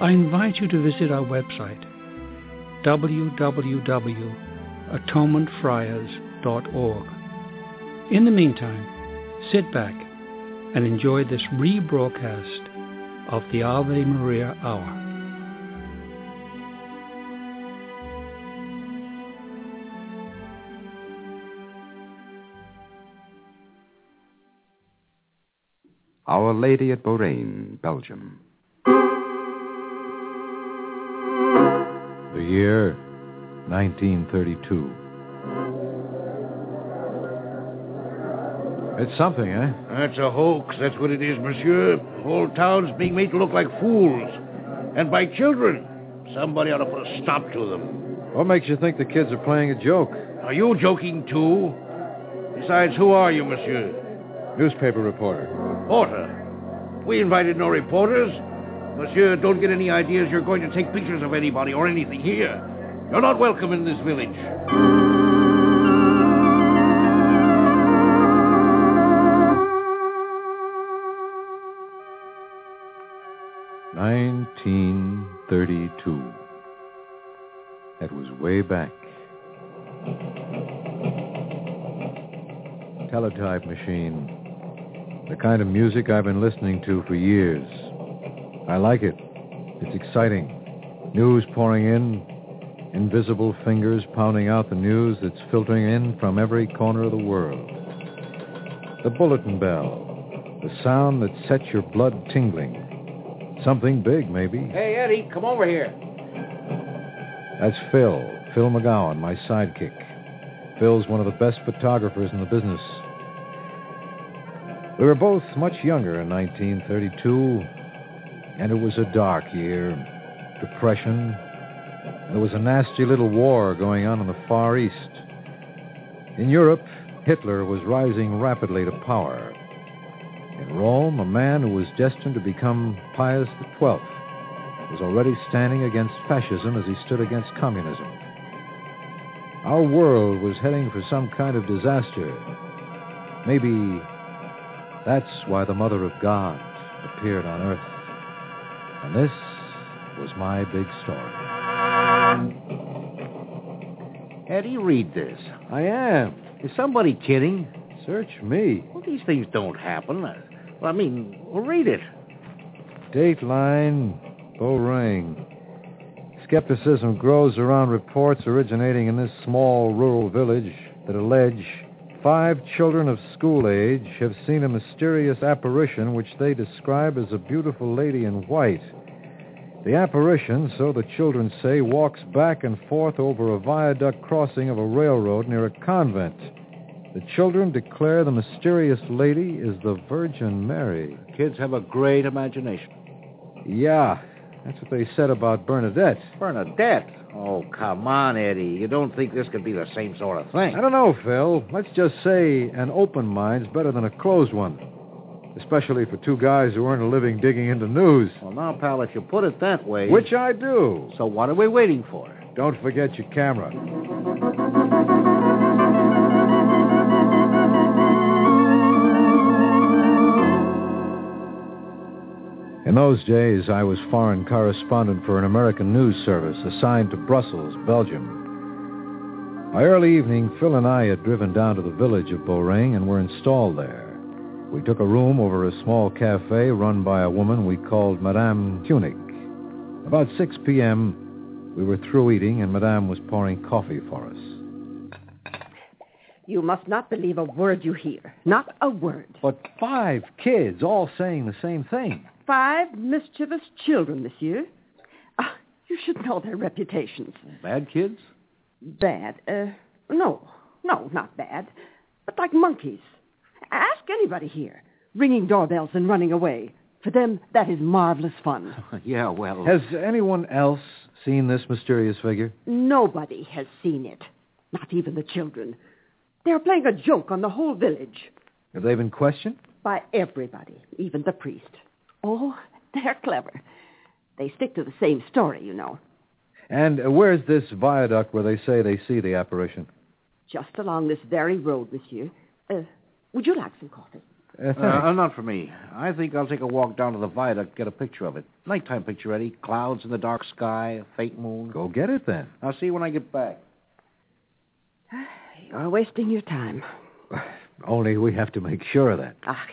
I invite you to visit our website, www.atonementfriars.org. In the meantime, sit back and enjoy this rebroadcast of the Ave Maria Hour. Our Lady at Beauraing, Belgium. The year 1932. It's something, eh? That's a hoax. That's what it is, monsieur. Whole town's being made to look like fools. And by children. Somebody ought to put a stop to them. What makes you think the kids are playing a joke? Are you joking, too? Besides, who are you, monsieur? Newspaper reporter. Reporter. We invited no reporters. Monsieur, don't get any ideas you're going to take pictures of anybody or anything here. You're not welcome in this village. Nineteen thirty-two. That was way back. Teletype machine. The kind of music I've been listening to for years. I like it. It's exciting. News pouring in, invisible fingers pounding out the news that's filtering in from every corner of the world. The bulletin bell, the sound that sets your blood tingling. Something big, maybe. Hey, Eddie, come over here. That's Phil, Phil McGowan, my sidekick. Phil's one of the best photographers in the business. We were both much younger in 1932, and it was a dark year. Depression. There was a nasty little war going on in the Far East. In Europe, Hitler was rising rapidly to power. In Rome, a man who was destined to become Pius XII was already standing against fascism as he stood against communism. Our world was heading for some kind of disaster. Maybe that's why the Mother of God appeared on Earth. And this was my big story. Eddie, read this. I am. Is somebody kidding? Search me. Well, these things don't happen. Uh, Well, I mean, well, read it. Dateline, Beauraing. Skepticism grows around reports originating in this small rural village that allege five children of school age have seen a mysterious apparition which they describe as a beautiful lady in white. The apparition, so the children say, walks back and forth over a viaduct crossing of a railroad near a convent. The children declare the mysterious lady is the Virgin Mary. Kids have a great imagination. Yeah, that's what they said about Bernadette. Bernadette? Oh, come on, Eddie. You don't think this could be the same sort of thing? I don't know, Phil. Let's just say an open mind's better than a closed one. Especially for two guys who earn a living digging into news. Well, now, pal, if you put it that way... Which I do. So what are we waiting for? Don't forget your camera. In those days, I was foreign correspondent for an American news service assigned to Brussels, Belgium. By early evening, Phil and I had driven down to the village of Beauraing and were installed there. We took a room over a small cafe run by a woman we called Madame Tunic. About 6 p.m., we were through eating, and Madame was pouring coffee for us. You must not believe a word you hear. Not a word. But five kids all saying the same thing. Five mischievous children, monsieur. Ah, you should know their reputations. Bad kids? Bad? Uh, no. No, not bad. But like monkeys. Ask anybody here. Ringing doorbells and running away. For them, that is marvelous fun. yeah, well... Has anyone else seen this mysterious figure? Nobody has seen it. Not even the children. They're playing a joke on the whole village. Have they been questioned? By everybody, even the priest. Oh, they're clever. They stick to the same story, you know. And uh, where's this viaduct where they say they see the apparition? Just along this very road, monsieur. Uh, would you like some coffee? Uh, Uh, not for me. I think I'll take a walk down to the viaduct, get a picture of it. Nighttime picture, Eddie. Clouds in the dark sky, a faint moon. Go get it then. I'll see you when I get back. You're wasting your time. Only we have to make sure of that. Ah,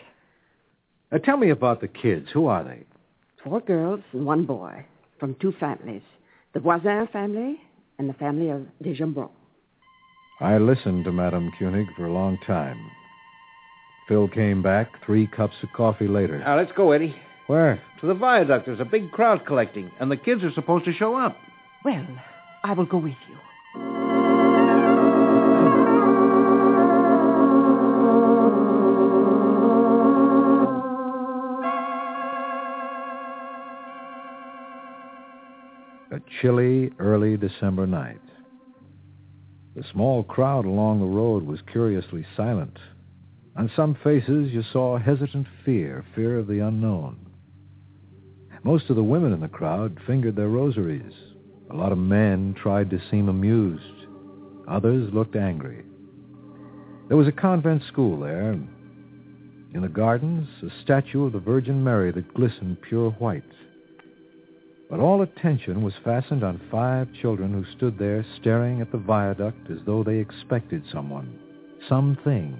Uh, tell me about the kids. Who are they? four girls and one boy from two families. The Voisin family and the family of Desjambron. I listened to Madame Koenig for a long time. Phil came back three cups of coffee later. Now, let's go, Eddie. Where? To the viaduct. There's a big crowd collecting, and the kids are supposed to show up. Well, I will go with you. Chilly, early December night. The small crowd along the road was curiously silent. On some faces you saw hesitant fear, fear of the unknown. Most of the women in the crowd fingered their rosaries. A lot of men tried to seem amused. Others looked angry. There was a convent school there. In the gardens, a statue of the Virgin Mary that glistened pure white. But all attention was fastened on five children who stood there staring at the viaduct as though they expected someone, something,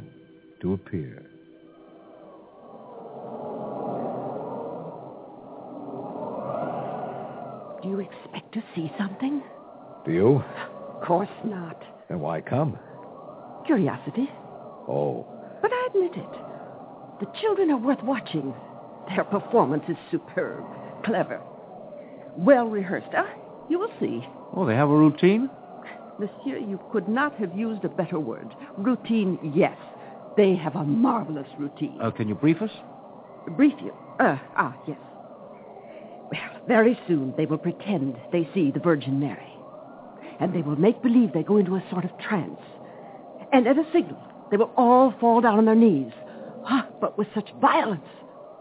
to appear. Do you expect to see something? Do you? Of course not. Then why come? Curiosity. Oh, But I admit it. The children are worth watching. Their performance is superb, clever, well rehearsed. Ah, you will see. Oh, they have a routine? Monsieur, you could not have used a better word. Routine, yes. They have a marvelous routine. Uh, can you brief us? Brief you. Uh, ah, yes. Well, very soon they will pretend they see the Virgin Mary. And they will make believe they go into a sort of trance. And at a signal, they will all fall down on their knees. Ah, but with such violence.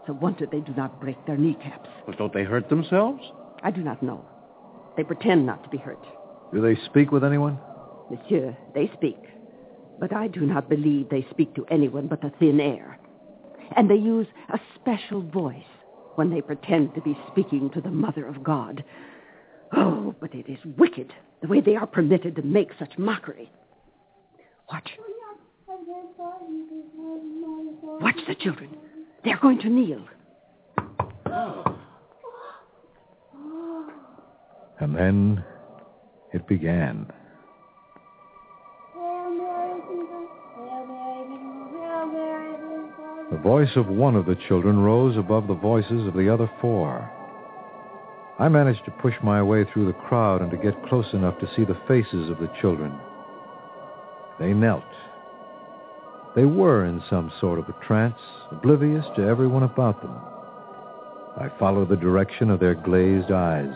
It's a wonder they do not break their kneecaps. Well, don't they hurt themselves? I do not know. They pretend not to be hurt. do they speak with anyone? Monsieur, they speak. But I do not believe they speak to anyone but the thin air. And they use a special voice when they pretend to be speaking to the Mother of God. Oh, but it is wicked the way they are permitted to make such mockery. Watch. Watch the children. They're going to kneel. Oh. And then it began. The voice of one of the children rose above the voices of the other four. I managed to push my way through the crowd and to get close enough to see the faces of the children. They knelt. They were in some sort of a trance, oblivious to everyone about them. I followed the direction of their glazed eyes.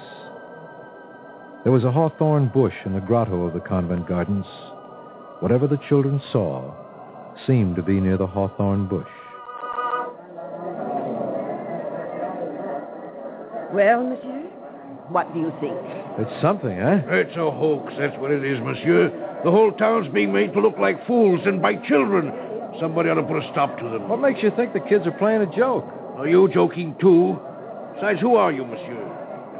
There was a hawthorn bush in the grotto of the convent gardens. Whatever the children saw seemed to be near the hawthorn bush. Well, monsieur, what do you think? It's something, eh? It's a hoax, that's what it is, monsieur. The whole town's being made to look like fools and by children. Somebody ought to put a stop to them. What makes you think the kids are playing a joke? Are you joking, too? Besides, who are you, monsieur?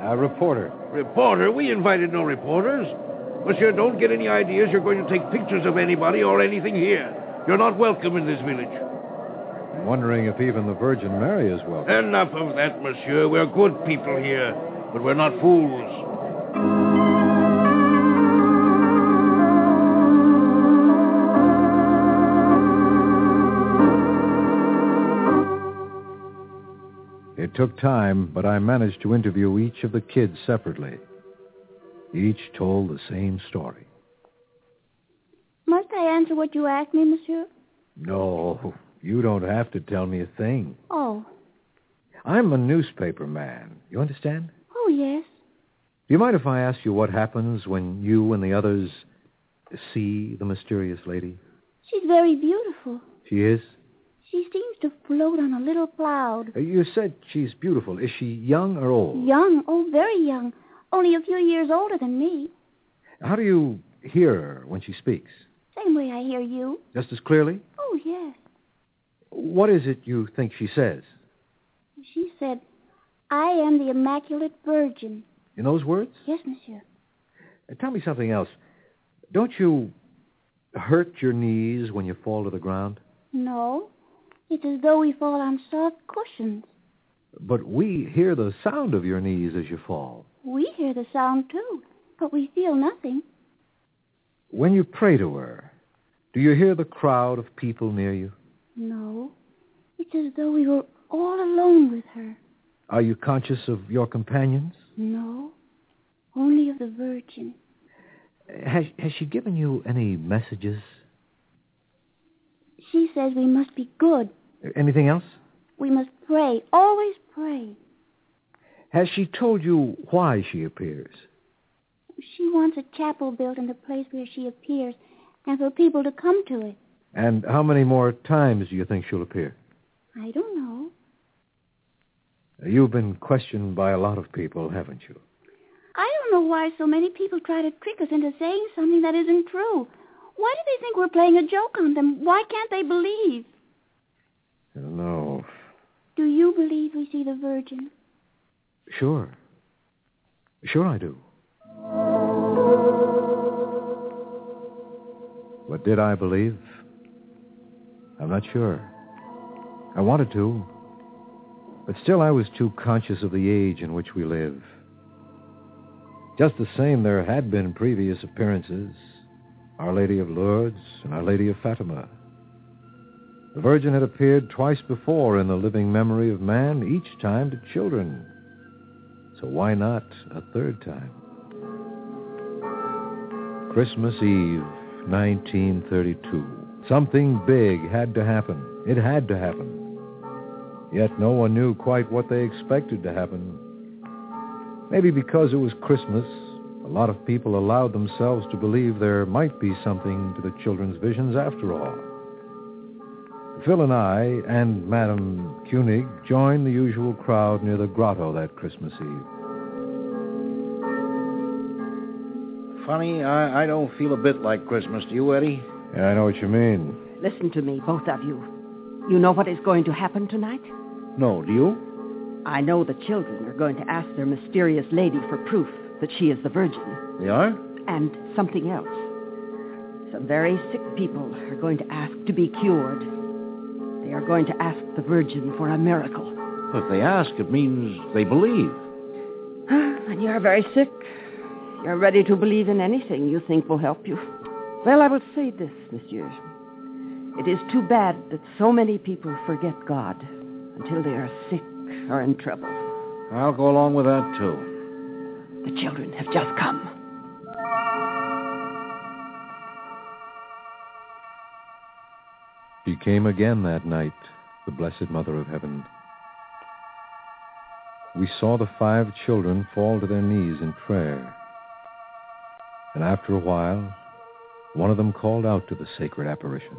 A reporter. Reporter? We invited no reporters. Monsieur, don't get any ideas you're going to take pictures of anybody or anything here. You're not welcome in this village. I'm wondering if even the Virgin Mary is welcome. Enough of that, monsieur. We're good people here, but we're not fools. It took time, but I managed to interview each of the kids separately. Each told the same story. Must I answer what you ask me, monsieur? No, you don't have to tell me a thing. Oh. I'm a newspaper man. You understand? Oh, yes. Do you mind if I ask you what happens when you and the others see the mysterious lady? She's very beautiful. She is? She seems to float on a little cloud. Uh, You said she's beautiful. Is she young or old? Young, oh, very young. Only a few years older than me. How do you hear her when she speaks? Same way I hear you. Just as clearly? Oh, yes. What is it you think she says? She said, I am the Immaculate Virgin. In those words? Yes, monsieur. Uh, Tell me something else. Don't you hurt your knees when you fall to the ground? No. It's as though we fall on soft cushions. But we hear the sound of your knees as you fall. We hear the sound, too, but we feel nothing. When you pray to her, do you hear the crowd of people near you? No. It's as though we were all alone with her. Are you conscious of your companions? No. Only of the Virgin. Has, has she given you any messages? She says we must be good. Anything else? We must pray. Always pray. Has she told you why she appears? She wants a chapel built in the place where she appears and for people to come to it. And how many more times do you think she'll appear? I don't know. You've been questioned by a lot of people, haven't you? I don't know why so many people try to trick us into saying something that isn't true. Why do they think we're playing a joke on them? Why can't they believe? I don't know. Do you believe we see the Virgin? Sure. Sure I do. But did I believe? I'm not sure. I wanted to. But still, I was too conscious of the age in which we live. Just the same, there had been previous appearances Our Lady of Lourdes and Our Lady of Fatima. The Virgin had appeared twice before in the living memory of man, each time to children. So why not a third time? Christmas Eve, 1932. Something big had to happen. It had to happen. Yet no one knew quite what they expected to happen. Maybe because it was Christmas, a lot of people allowed themselves to believe there might be something to the children's visions after all. Phil and I and Madame Koenig joined the usual crowd near the grotto that Christmas Eve. Funny, I, I don't feel a bit like Christmas. Do you, Eddie? Yeah, I know what you mean. Listen to me, both of you. You know what is going to happen tonight? No, do you? I know the children are going to ask their mysterious lady for proof that she is the Virgin. They are? And something else. Some very sick people are going to ask to be cured. They are going to ask the Virgin for a miracle. If they ask, it means they believe. and you are very sick, you're ready to believe in anything you think will help you. Well, I will say this, monsieur. It is too bad that so many people forget God until they are sick or in trouble. I'll go along with that, too. The children have just come. She came again that night, the Blessed Mother of Heaven. We saw the five children fall to their knees in prayer. And after a while, one of them called out to the sacred apparition.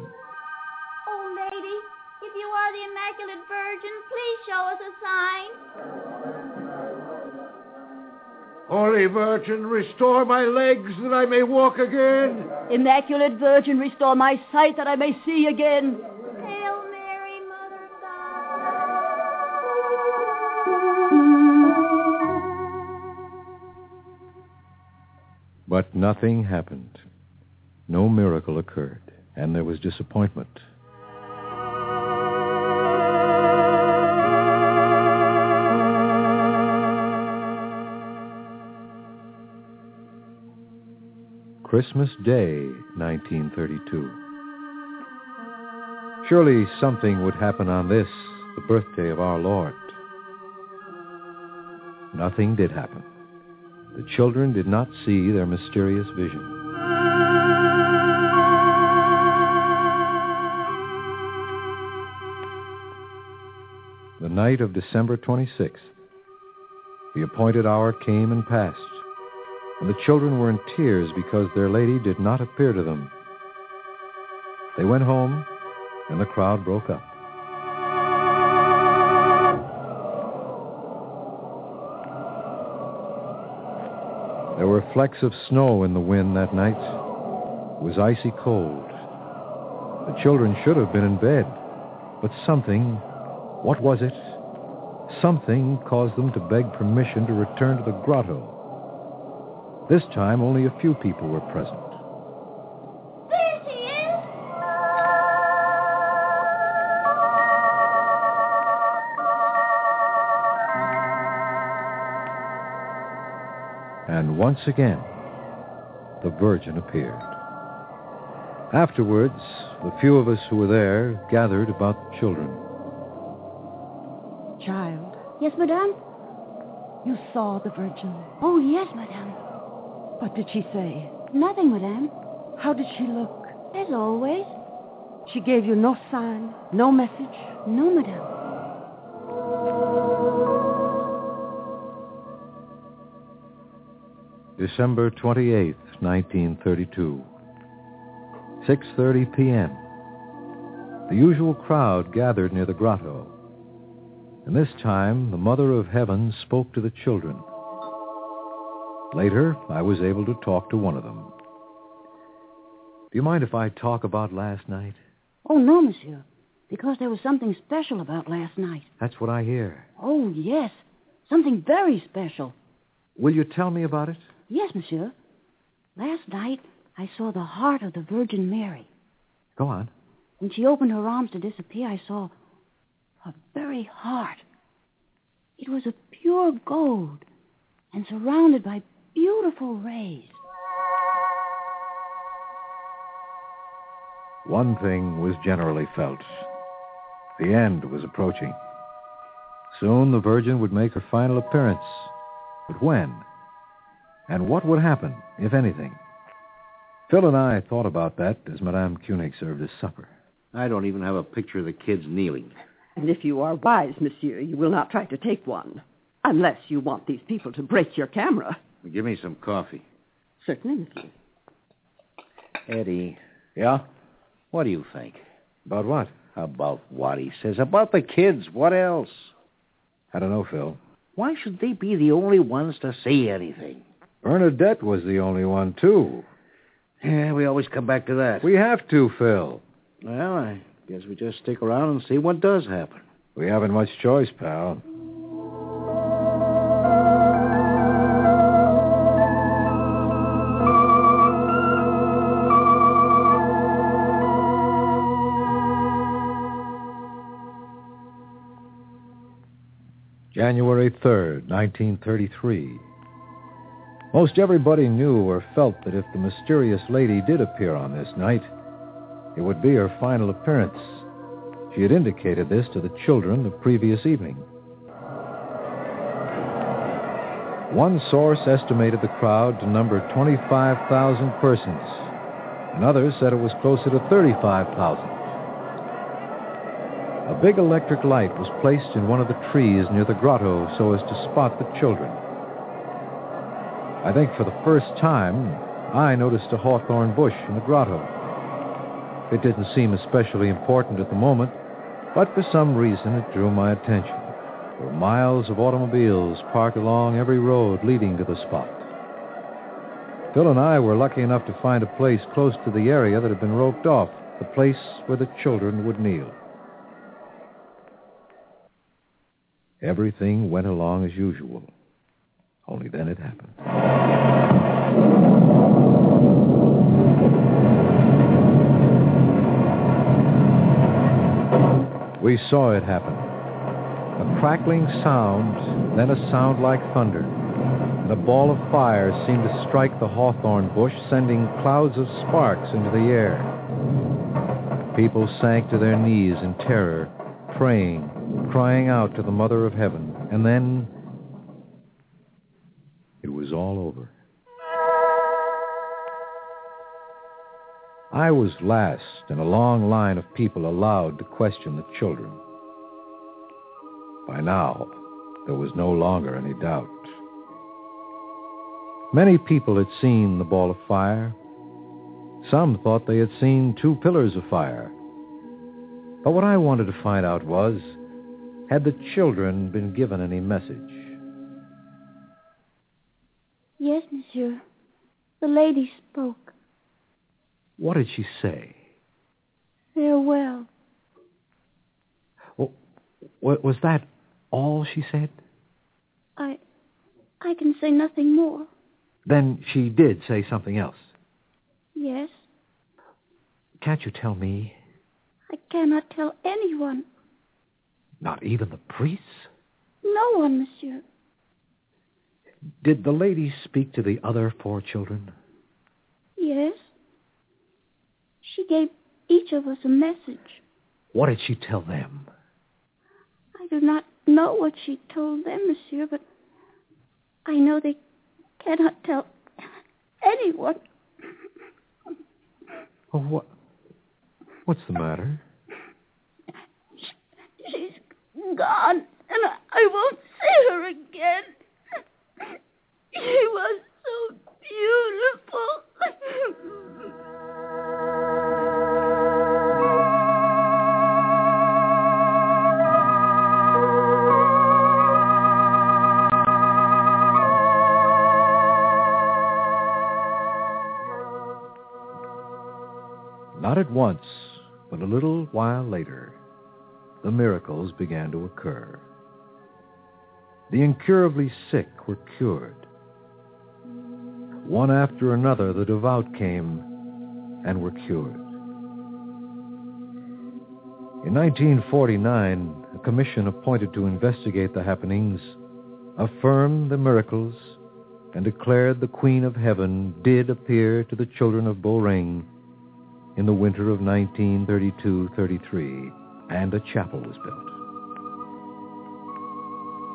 Mary Virgin, restore my legs that I may walk again. Immaculate Virgin, restore my sight that I may see again. Hail Mary, Mother But nothing happened. No miracle occurred, and there was disappointment. Christmas Day, 1932. Surely something would happen on this, the birthday of our Lord. Nothing did happen. The children did not see their mysterious vision. The night of December 26th, the appointed hour came and passed, and the children were in tears because their lady did not appear to them. They went home, and the crowd broke up. There were flecks of snow in the wind that night. It was icy cold. The children should have been in bed, but something, what was it? Something caused them to beg permission to return to the grotto. This time, only a few people were present. There she is! And once again, the Virgin appeared. Afterwards, the few of us who were there gathered about the children. Child, Yes, madame? you saw the Virgin. Oh, yes, madame. What did she say? Nothing, madame. How did she look? As always. She gave you no sign, no message? No, madame. December 28th, 1932. 6:30 p.m. The usual crowd gathered near the grotto. And this time the Mother of Heaven spoke to the children. Later, I was able to talk to one of them. Do you mind if I talk about last night? Oh, no, monsieur. Because there was something special about last night. That's what I hear. Oh, yes. Something very special. Will you tell me about it? Yes, monsieur. Last night, I saw the heart of the Virgin Mary. Go on. When she opened her arms to disappear, I saw her very heart. It was of pure gold and surrounded by beautiful rays. One thing was generally felt. The end was approaching. Soon the Virgin would make her final appearance. But when? And what would happen, if anything? Phil and I thought about that as Madame Koenig served us supper. I don't even have a picture of the kids kneeling. And if you are wise, monsieur, you will not try to take one. Unless you want these people to break your camera. Give me some coffee. Certainly, monsieur. Eddie, Yeah? what do you think? About what? About what he says. About the kids. What else? I don't know, Phil. Why should they be the only ones to say anything? Bernadette was the only one, too. Yeah, we always come back to that. We have to, Phil. Well, I guess we just stick around and see what does happen. We haven't much choice, pal. January 3rd, 1933. Most everybody knew or felt that if the mysterious lady did appear on this night, it would be her final appearance. She had indicated this to the children the previous evening. One source estimated the crowd to number 25,000 persons. Another said it was closer to 35,000. A big electric light was placed in one of the trees near the grotto so as to spot the children. I think for the first time, I noticed a hawthorn bush in the grotto. It didn't seem especially important at the moment, but for some reason it drew my attention. There were miles of automobiles parked along every road leading to the spot. Phil and I were lucky enough to find a place close to the area that had been roped off, the place where the children would kneel. Everything went along as usual. Only then it happened. We saw it happen. A crackling sound, then a sound like thunder. And a ball of fire seemed to strike the hawthorn bush, sending clouds of sparks into the air. People sank to their knees in terror, praying, crying out to the Mother of Heaven. And then it was all over. I was last in a long line of people allowed to question the children. By now, there was no longer any doubt. Many people had seen the ball of fire. Some thought they had seen two pillars of fire. But what I wanted to find out was, had the children been given any message? Yes, monsieur. The lady spoke. What did she say? Farewell. Oh, was that all she said? I. I can say nothing more. Then she did say something else. Yes. Can't you tell me? I cannot tell anyone. Not even the priests? No one, monsieur. Did the lady speak to the other four children? Yes. She gave each of us a message. What did she tell them? I do not know what she told them, monsieur, but I know they cannot tell anyone. Oh, what? What's the matter? She's gone, and I won't see her again. She was so beautiful. Not at once, but a little while later, the miracles began to occur. The incurably sick were cured. One after another, the devout came and were cured. In 1949, a commission appointed to investigate the happenings affirmed the miracles and declared the Queen of Heaven did appear to the children of Beauraing in the winter of 1932-33, and a chapel was built.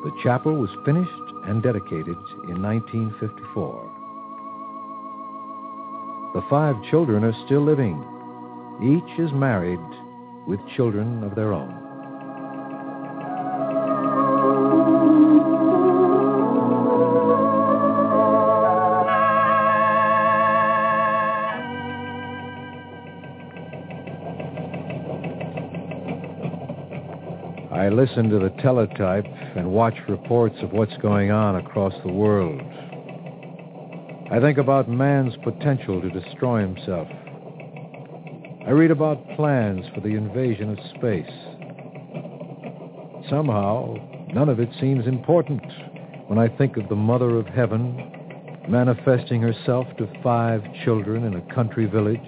The chapel was finished and dedicated in 1954. The five children are still living. Each is married with children of their own. I listen to the teletype and watch reports of what's going on across the world. I think about man's potential to destroy himself. I read about plans for the invasion of space. Somehow, none of it seems important when I think of the Mother of Heaven manifesting herself to five children in a country village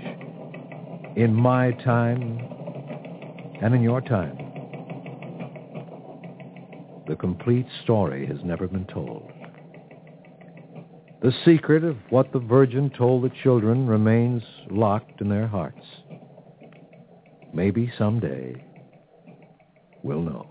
in my time and in your time. The complete story has never been told. The secret of what the Virgin told the children remains locked in their hearts. Maybe someday we'll know.